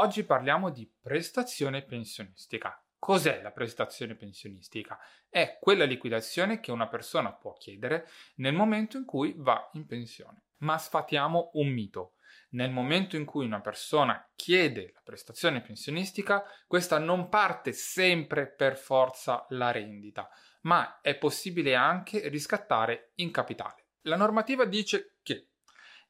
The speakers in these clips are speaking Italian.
Oggi parliamo di prestazione pensionistica. Cos'è la prestazione pensionistica? È quella liquidazione che una persona può chiedere nel momento in cui va in pensione. Ma sfatiamo un mito. Nel momento in cui una persona chiede la prestazione pensionistica, questa non parte sempre per forza la rendita, ma è possibile anche riscattare in capitale. La normativa dice che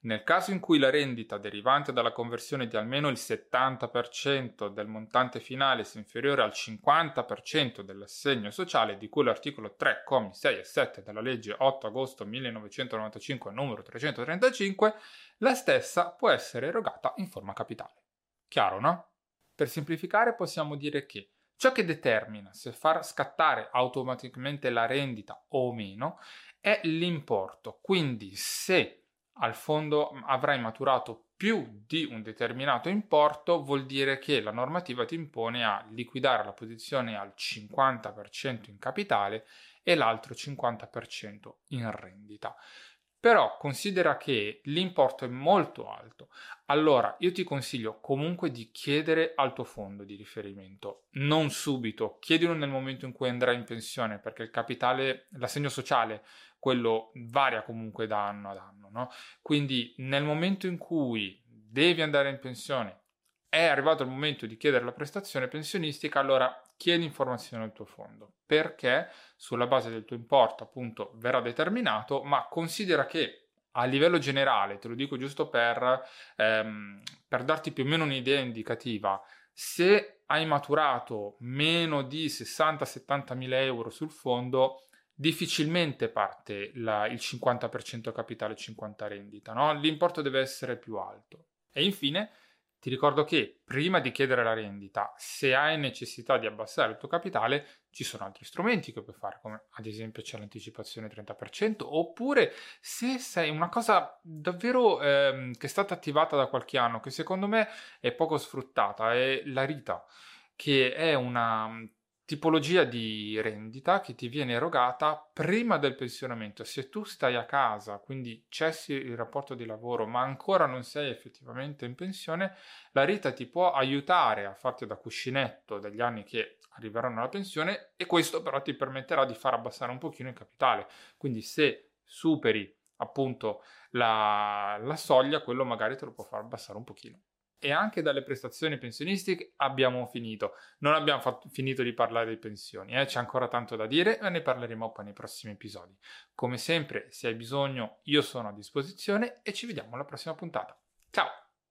nel caso in cui la rendita derivante dalla conversione di almeno il 70% del montante finale sia inferiore al 50% dell'assegno sociale di cui l'articolo 3, commi 6 e 7 della legge 8 agosto 1995 numero 335, la stessa può essere erogata in forma capitale. Chiaro, no? Per semplificare possiamo dire che ciò che determina se far scattare automaticamente la rendita o meno è l'importo, quindi se al fondo avrai maturato più di un determinato importo, vuol dire che la normativa ti impone a liquidare la posizione al 50% in capitale e l'altro 50% in rendita. Però considera che l'importo è molto alto, allora io ti consiglio comunque di chiedere al tuo fondo di riferimento, non subito, chiedilo nel momento in cui andrai in pensione, perché il capitale, l'assegno sociale, quello varia comunque da anno ad anno, no? Quindi nel momento in cui devi andare in pensione è arrivato il momento di chiedere la prestazione pensionistica, allora chiedi informazioni al tuo fondo, perché sulla base del tuo importo appunto verrà determinato, ma considera che a livello generale, te lo dico giusto per, ehm, per darti più o meno un'idea indicativa, se hai maturato meno di 60-70 mila euro sul fondo, difficilmente parte la, il 50% capitale e 50% rendita, no? l'importo deve essere più alto. E infine, ti ricordo che prima di chiedere la rendita, se hai necessità di abbassare il tuo capitale, ci sono altri strumenti che puoi fare, come ad esempio c'è l'anticipazione 30%, oppure se sei una cosa davvero ehm, che è stata attivata da qualche anno, che secondo me è poco sfruttata, è la RITA, che è una tipologia di rendita che ti viene erogata prima del pensionamento. Se tu stai a casa, quindi cessi il rapporto di lavoro, ma ancora non sei effettivamente in pensione, la RITA ti può aiutare a farti da cuscinetto dagli anni che arriveranno alla pensione e questo però ti permetterà di far abbassare un pochino il capitale. Quindi se superi appunto la, la soglia, quello magari te lo può far abbassare un pochino e anche dalle prestazioni pensionistiche abbiamo finito. Non abbiamo fatto, finito di parlare di pensioni, eh? c'è ancora tanto da dire e ne parleremo poi nei prossimi episodi. Come sempre, se hai bisogno, io sono a disposizione e ci vediamo alla prossima puntata. Ciao!